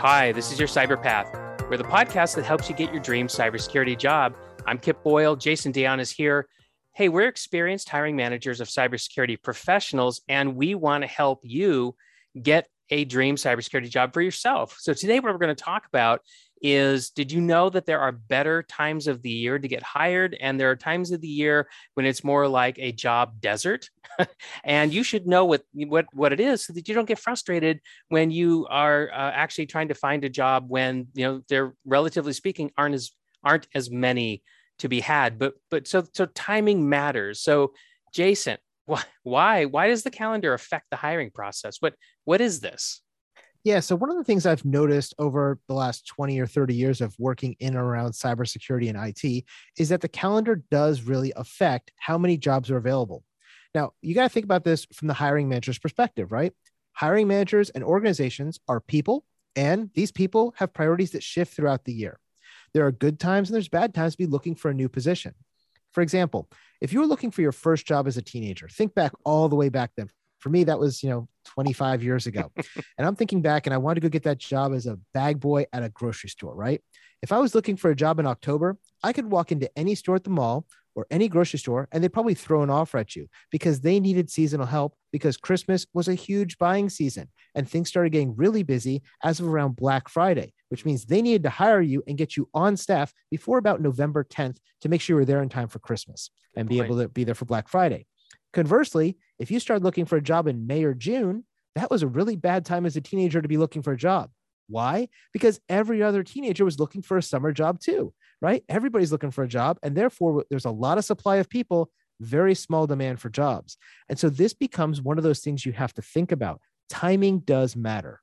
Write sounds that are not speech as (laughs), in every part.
Hi, this is your Cyberpath. We're the podcast that helps you get your dream cybersecurity job. I'm Kip Boyle. Jason Dion is here. Hey, we're experienced hiring managers of cybersecurity professionals, and we want to help you get a dream cybersecurity job for yourself. So, today, what we're going to talk about is did you know that there are better times of the year to get hired? And there are times of the year when it's more like a job desert. (laughs) And you should know what what what it is so that you don't get frustrated when you are uh, actually trying to find a job when you know there relatively speaking aren't as aren't as many to be had. But but so so timing matters. So jason (laughs) why why why does the calendar affect the hiring process? What what is this yeah. So one of the things I've noticed over the last 20 or 30 years of working in and around cybersecurity and IT is that the calendar does really affect how many jobs are available. Now, you got to think about this from the hiring manager's perspective, right? Hiring managers and organizations are people, and these people have priorities that shift throughout the year. There are good times and there's bad times to be looking for a new position. For example, if you were looking for your first job as a teenager, think back all the way back then for me, that was, you know, 25 years ago. (laughs) and I'm thinking back and I wanted to go get that job as a bag boy at a grocery store, right? If I was looking for a job in October, I could walk into any store at the mall or any grocery store and they'd probably throw an offer at you because they needed seasonal help because Christmas was a huge buying season and things started getting really busy as of around Black Friday, which means they needed to hire you and get you on staff before about November 10th to make sure you were there in time for Christmas and be able to be there for Black Friday. Conversely, if you start looking for a job in May or June, that was a really bad time as a teenager to be looking for a job. Why? Because every other teenager was looking for a summer job too, right? Everybody's looking for a job. And therefore, there's a lot of supply of people, very small demand for jobs. And so this becomes one of those things you have to think about. Timing does matter.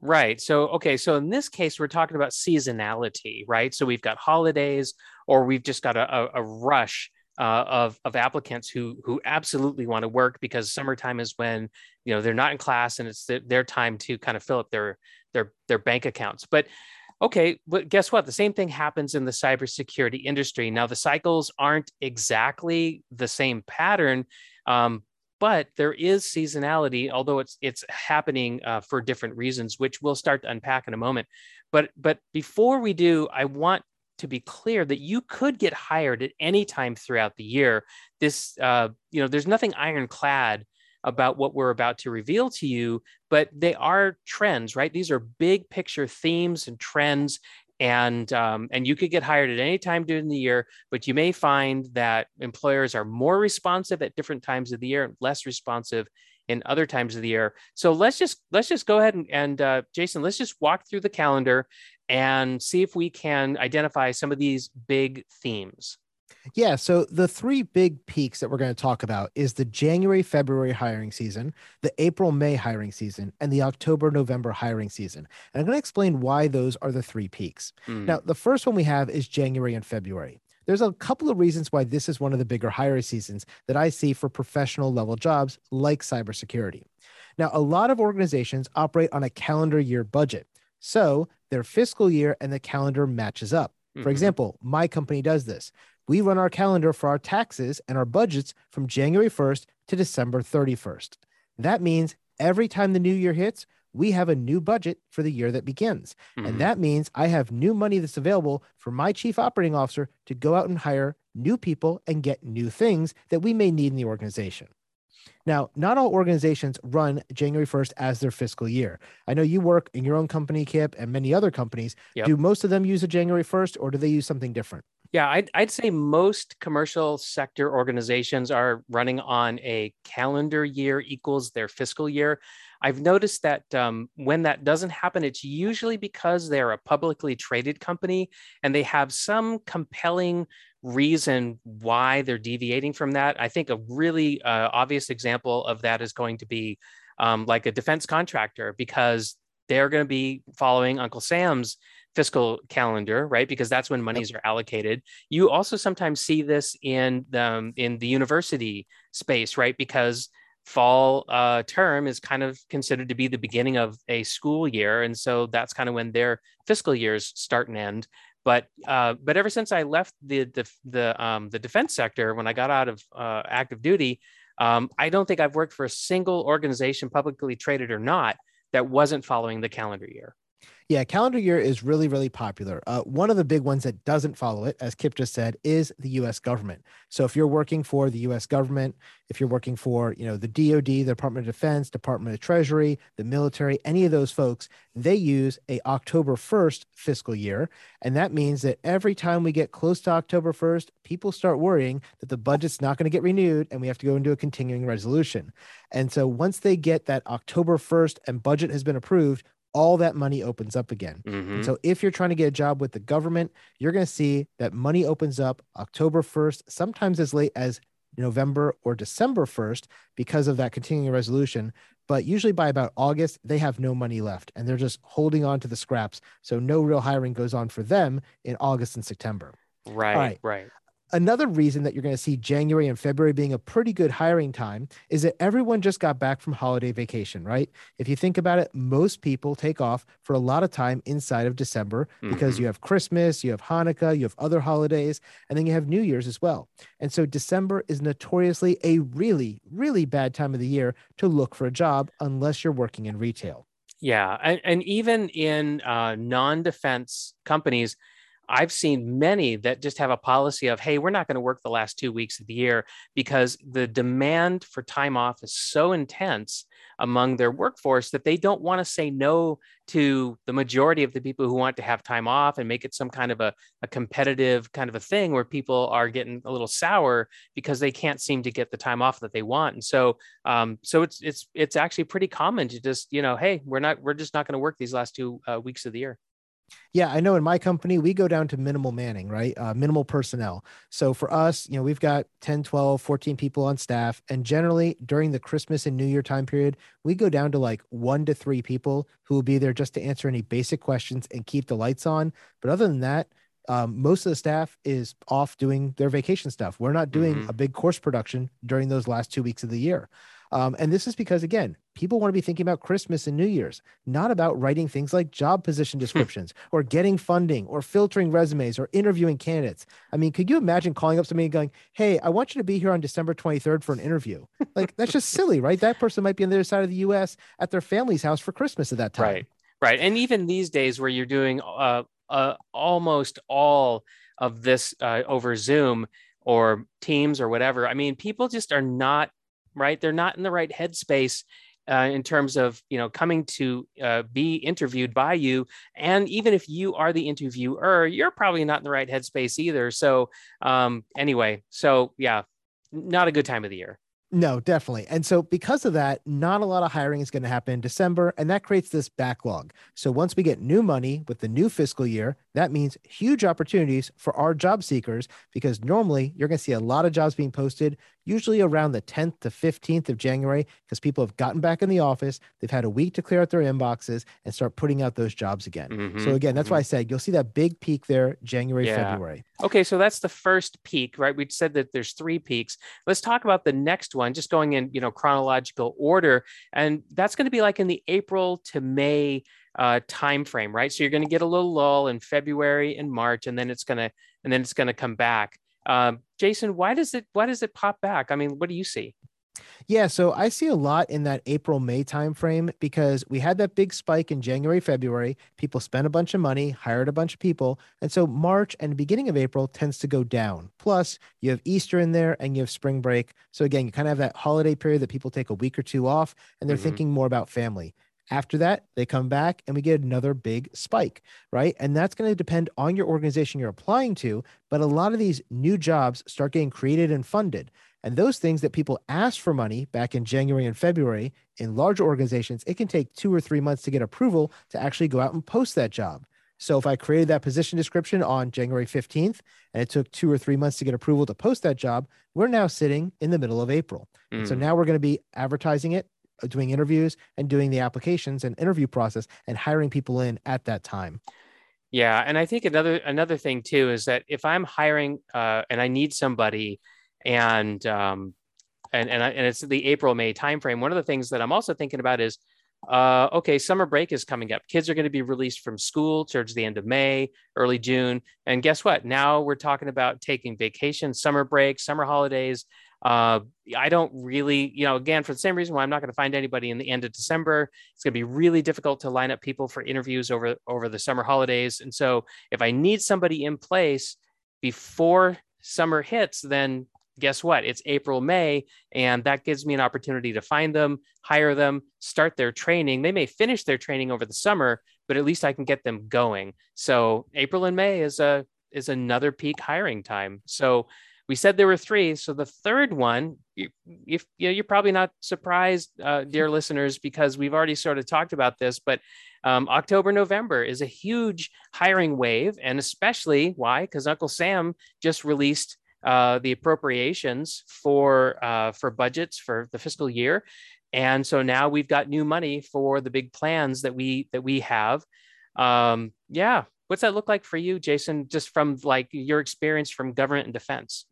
Right. So, okay. So in this case, we're talking about seasonality, right? So we've got holidays or we've just got a, a, a rush uh, of of applicants who who absolutely want to work because summertime is when you know they're not in class and it's the, their time to kind of fill up their their their bank accounts. But okay, but guess what? The same thing happens in the cybersecurity industry. Now the cycles aren't exactly the same pattern. Um, but there is seasonality, although it's it's happening uh, for different reasons, which we'll start to unpack in a moment. But but before we do, I want to be clear that you could get hired at any time throughout the year. This, uh, you know, there's nothing ironclad about what we're about to reveal to you, but they are trends, right? These are big picture themes and trends. And um, and you could get hired at any time during the year, but you may find that employers are more responsive at different times of the year, and less responsive in other times of the year. So let's just let's just go ahead and, and uh, Jason, let's just walk through the calendar and see if we can identify some of these big themes. Yeah, so the three big peaks that we're going to talk about is the January February hiring season, the April May hiring season, and the October November hiring season. And I'm going to explain why those are the three peaks. Mm. Now, the first one we have is January and February. There's a couple of reasons why this is one of the bigger hiring seasons that I see for professional level jobs like cybersecurity. Now, a lot of organizations operate on a calendar year budget. So their fiscal year and the calendar matches up. Mm-hmm. For example, my company does this. We run our calendar for our taxes and our budgets from January 1st to December 31st. That means every time the new year hits, we have a new budget for the year that begins. Mm-hmm. And that means I have new money that's available for my chief operating officer to go out and hire new people and get new things that we may need in the organization. Now, not all organizations run January 1st as their fiscal year. I know you work in your own company, Kip, and many other companies. Yep. Do most of them use a January 1st or do they use something different? Yeah, I'd, I'd say most commercial sector organizations are running on a calendar year equals their fiscal year. I've noticed that um, when that doesn't happen, it's usually because they're a publicly traded company and they have some compelling reason why they're deviating from that. I think a really uh, obvious example of that is going to be um, like a defense contractor because they're going to be following Uncle Sam's fiscal calendar, right? Because that's when monies are allocated. You also sometimes see this in the um, in the university space, right? Because fall uh, term is kind of considered to be the beginning of a school year, and so that's kind of when their fiscal years start and end. But uh, but ever since I left the the the, um, the defense sector when I got out of uh, active duty, um, I don't think I've worked for a single organization, publicly traded or not, that wasn't following the calendar year. Yeah, calendar year is really, really popular. Uh, one of the big ones that doesn't follow it, as Kip just said, is the U.S. government. So if you're working for the U.S. government, if you're working for, you know, the DoD, the Department of Defense, Department of Treasury, the military, any of those folks, they use a October 1st fiscal year, and that means that every time we get close to October 1st, people start worrying that the budget's not going to get renewed, and we have to go into a continuing resolution. And so once they get that October 1st and budget has been approved, all that money opens up again. Mm-hmm. And so if you're trying to get a job with the government, you're going to see that money opens up October 1st, sometimes as late as November or December 1st because of that continuing resolution. But usually by about August, they have no money left and they're just holding on to the scraps. So no real hiring goes on for them in August and September. Right, right another reason that you're going to see January and February being a pretty good hiring time is that everyone just got back from holiday vacation, right? If you think about it, most people take off for a lot of time inside of December because mm-hmm. you have Christmas, you have Hanukkah, you have other holidays, and then you have New Year's as well. And so December is notoriously a really, really bad time of the year to look for a job unless you're working in retail. Yeah. And, and even in uh, non defense companies, I've seen many that just have a policy of, hey, we're not going to work the last two weeks of the year because the demand for time off is so intense among their workforce that they don't want to say no to the majority of the people who want to have time off and make it some kind of a, a competitive kind of a thing where people are getting a little sour because they can't seem to get the time off that they want. And so, um, so it's it's it's actually pretty common to just you know, hey, we're not we're just not going to work these last two uh, weeks of the year. Yeah, I know in my company, we go down to minimal manning, right? Uh, minimal personnel. So for us, you know, we've got 10, 12, 14 people on staff. And generally during the Christmas and New Year time period, we go down to like one to three people who will be there just to answer any basic questions and keep the lights on. But other than that, um, most of the staff is off doing their vacation stuff. We're not doing mm-hmm. a big course production during those last two weeks of the year. Um, and this is because, again, people want to be thinking about Christmas and New Year's, not about writing things like job position hmm. descriptions or getting funding or filtering resumes or interviewing candidates. I mean, could you imagine calling up somebody and going, Hey, I want you to be here on December 23rd for an interview? (laughs) Like, that's just silly, right? That person might be on the other side of the US at their family's house for Christmas at that time. Right. Right. And even these days where you're doing uh, uh, almost all of this uh, over Zoom or Teams or whatever, I mean, people just are not right? They're not in the right headspace uh, in terms of you know coming to uh, be interviewed by you and even if you are the interviewer you're probably not in the right headspace either so um, anyway so yeah not a good time of the year no, definitely. And so, because of that, not a lot of hiring is going to happen in December, and that creates this backlog. So, once we get new money with the new fiscal year, that means huge opportunities for our job seekers because normally you're going to see a lot of jobs being posted, usually around the 10th to 15th of January, because people have gotten back in the office. They've had a week to clear out their inboxes and start putting out those jobs again. Mm-hmm, so, again, that's mm-hmm. why I said you'll see that big peak there January, yeah. February. Okay, so that's the first peak, right? We said that there's three peaks. Let's talk about the next one, just going in, you know, chronological order, and that's going to be like in the April to May uh, time frame, right? So you're going to get a little lull in February and March, and then it's going to and then it's going to come back. Um, Jason, why does it why does it pop back? I mean, what do you see? Yeah, so I see a lot in that April May timeframe because we had that big spike in January February. People spent a bunch of money, hired a bunch of people, and so March and beginning of April tends to go down. Plus, you have Easter in there and you have spring break. So again, you kind of have that holiday period that people take a week or two off and they're mm-hmm. thinking more about family. After that, they come back and we get another big spike, right? And that's going to depend on your organization you're applying to. But a lot of these new jobs start getting created and funded. And those things that people asked for money back in January and February in larger organizations, it can take two or three months to get approval to actually go out and post that job. So if I created that position description on January 15th and it took two or three months to get approval to post that job, we're now sitting in the middle of April. Mm. So now we're going to be advertising it, doing interviews and doing the applications and interview process and hiring people in at that time. Yeah, and I think another another thing too is that if I'm hiring uh, and I need somebody and um, and and, I, and it's the April May timeframe. One of the things that I'm also thinking about is uh, okay, summer break is coming up. Kids are going to be released from school towards the end of May, early June. And guess what? Now we're talking about taking vacation, summer break, summer holidays. Uh, I don't really, you know, again, for the same reason why I'm not going to find anybody in the end of December. It's going to be really difficult to line up people for interviews over over the summer holidays. And so, if I need somebody in place before summer hits, then guess what? It's April, May, and that gives me an opportunity to find them, hire them, start their training. They may finish their training over the summer, but at least I can get them going. So April and May is a is another peak hiring time. So we said there were three. So the third one, if you know, you're probably not surprised, uh, (laughs) dear listeners, because we've already sort of talked about this, but um, October, November is a huge hiring wave, and especially why? Because Uncle Sam just released uh, the appropriations for uh, for budgets for the fiscal year, and so now we've got new money for the big plans that we that we have. Um, yeah, what's that look like for you, Jason? Just from like your experience from government and defense.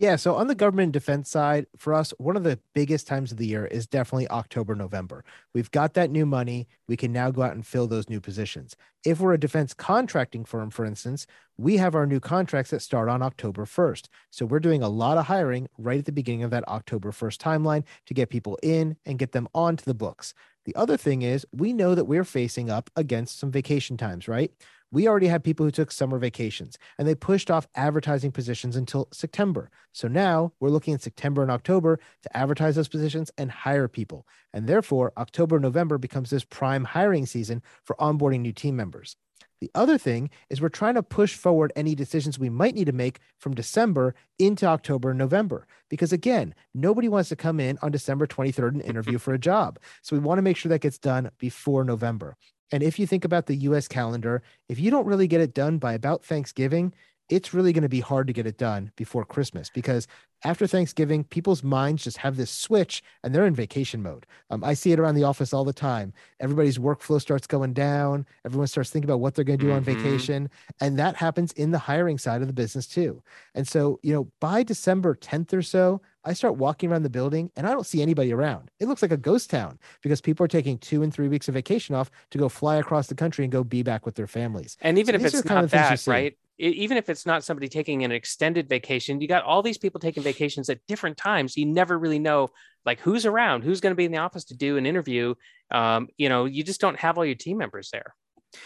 Yeah. So on the government defense side, for us, one of the biggest times of the year is definitely October, November. We've got that new money. We can now go out and fill those new positions. If we're a defense contracting firm, for instance, we have our new contracts that start on October 1st. So we're doing a lot of hiring right at the beginning of that October 1st timeline to get people in and get them onto the books. The other thing is, we know that we're facing up against some vacation times, right? We already had people who took summer vacations and they pushed off advertising positions until September. So now we're looking at September and October to advertise those positions and hire people. And therefore, October, November becomes this prime hiring season for onboarding new team members. The other thing is we're trying to push forward any decisions we might need to make from December into October and November. Because again, nobody wants to come in on December 23rd and interview for a job. So we want to make sure that gets done before November. And if you think about the US calendar, if you don't really get it done by about Thanksgiving, it's really going to be hard to get it done before Christmas because after Thanksgiving, people's minds just have this switch and they're in vacation mode. Um, I see it around the office all the time. Everybody's workflow starts going down. Everyone starts thinking about what they're going to do mm-hmm. on vacation. And that happens in the hiring side of the business too. And so, you know, by December 10th or so, I start walking around the building and I don't see anybody around. It looks like a ghost town because people are taking two and three weeks of vacation off to go fly across the country and go be back with their families. And even so if it's not that, right? even if it's not somebody taking an extended vacation, you got all these people taking vacations at different times. You never really know like who's around, who's going to be in the office to do an interview. Um, you know, you just don't have all your team members there.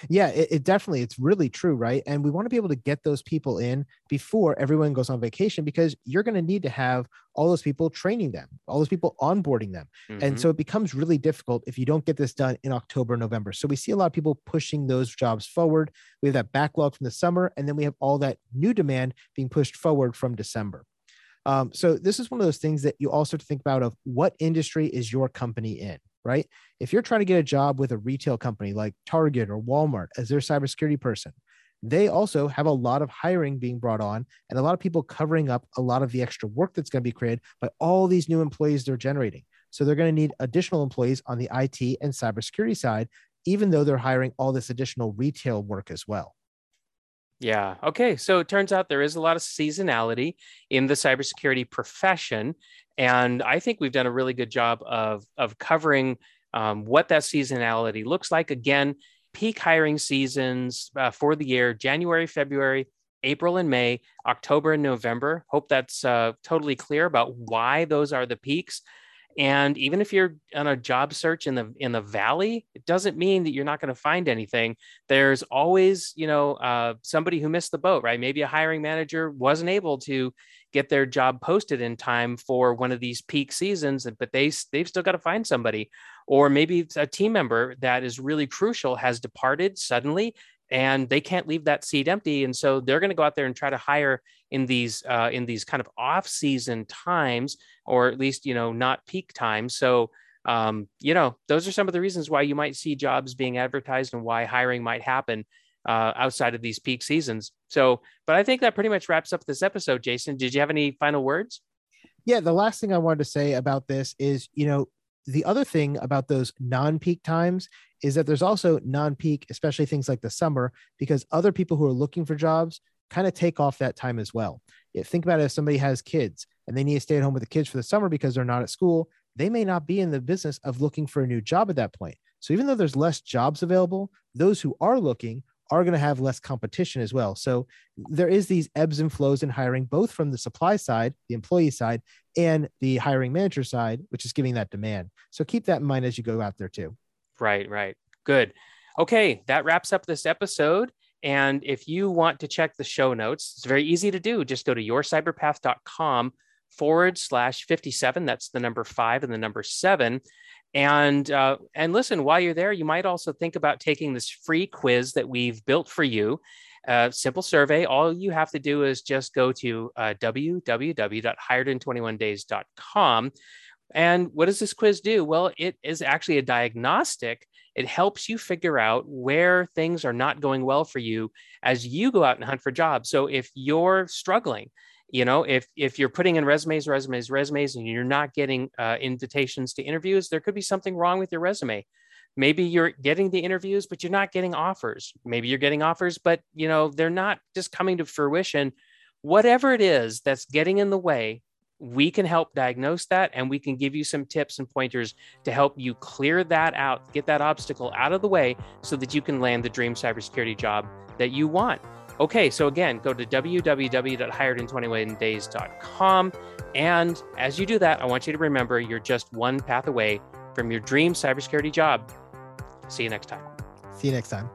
Yeah, it, it, definitely it's really true, right? And we want to be able to get those people in before everyone goes on vacation because you're going to need to have all those people training them, all those people onboarding them. Mm-hmm. And so it becomes really difficult if you don't get this done in October, November. So we see a lot of people pushing those jobs forward. We have that backlog from the summer, and then we have all that new demand being pushed forward from December. Um, so this is one of those things that you also have to think about of what industry is your company in right? If you're trying to get a job with a retail company like Target or Walmart as their cybersecurity person, they also have a lot of hiring being brought on and a lot of people covering up a lot of the extra work that's going to be created by all these new employees they're generating. So they're going to need additional employees on the IT and cybersecurity side, even though they're hiring all this additional retail work as well. Yeah. Okay. So it turns out there is a lot of seasonality in the cybersecurity profession. And I think we've done a really good job of, of covering um, what that seasonality looks like. Again, peak hiring seasons uh, for the year January, February, April and May, October and November. Hope that's uh, totally clear about why those are the peaks. And even if you're on a job search in the in the valley, it doesn't mean that you're not going to find anything. There's always, you know, uh, somebody who missed the boat, right? Maybe a hiring manager wasn't able to get their job posted in time for one of these peak seasons, but they they've still got to find somebody. Or maybe a team member that is really crucial has departed suddenly and they can't leave that seat empty. And so they're going to go out there and try to hire in these uh, in these kind of off season times or at least you know not peak times. So um, you know those are some of the reasons why you might see jobs being advertised and why hiring might happen uh, outside of these peak seasons. So but i think that pretty much wraps up this episode jason. Did you have any final words? Yeah the last thing i wanted to say about this is you know the other thing about those non-peak times is that there's also non-peak, especially things like the summer, because other people who are looking for jobs kind of take off that time as well. Yeah, think about it if somebody has kids and they need to stay at home with the kids for the summer because they're not at school, they may not be in the business of looking for a new job at that point. So even though there's less jobs available, those who are looking are going to have less competition as well. So there is these ebbs and flows in hiring, both from the supply side, the employee side, and the hiring manager side, which is giving that demand. So keep that in mind as you go out there too. Right, right. Good. Okay, that wraps up this episode. And if you want to check the show notes, it's very easy to do. Just go to yourcyberpath.com forward slash 57. That's the number five and the number seven. And uh, and listen, while you're there, you might also think about taking this free quiz that we've built for you. Uh, simple survey. All you have to do is just go to uh, www.hiredin21days.com. And what does this quiz do? Well, it is actually a diagnostic. It helps you figure out where things are not going well for you as you go out and hunt for jobs. So if you're struggling, you know if if you're putting in resumes resumes resumes and you're not getting uh, invitations to interviews there could be something wrong with your resume. Maybe you're getting the interviews but you're not getting offers. Maybe you're getting offers but you know they're not just coming to fruition. Whatever it is that's getting in the way we can help diagnose that and we can give you some tips and pointers to help you clear that out get that obstacle out of the way so that you can land the dream cybersecurity job that you want Okay, so again, go to www.hiredin21days.com. And as you do that, I want you to remember you're just one path away from your dream cybersecurity job. See you next time. See you next time.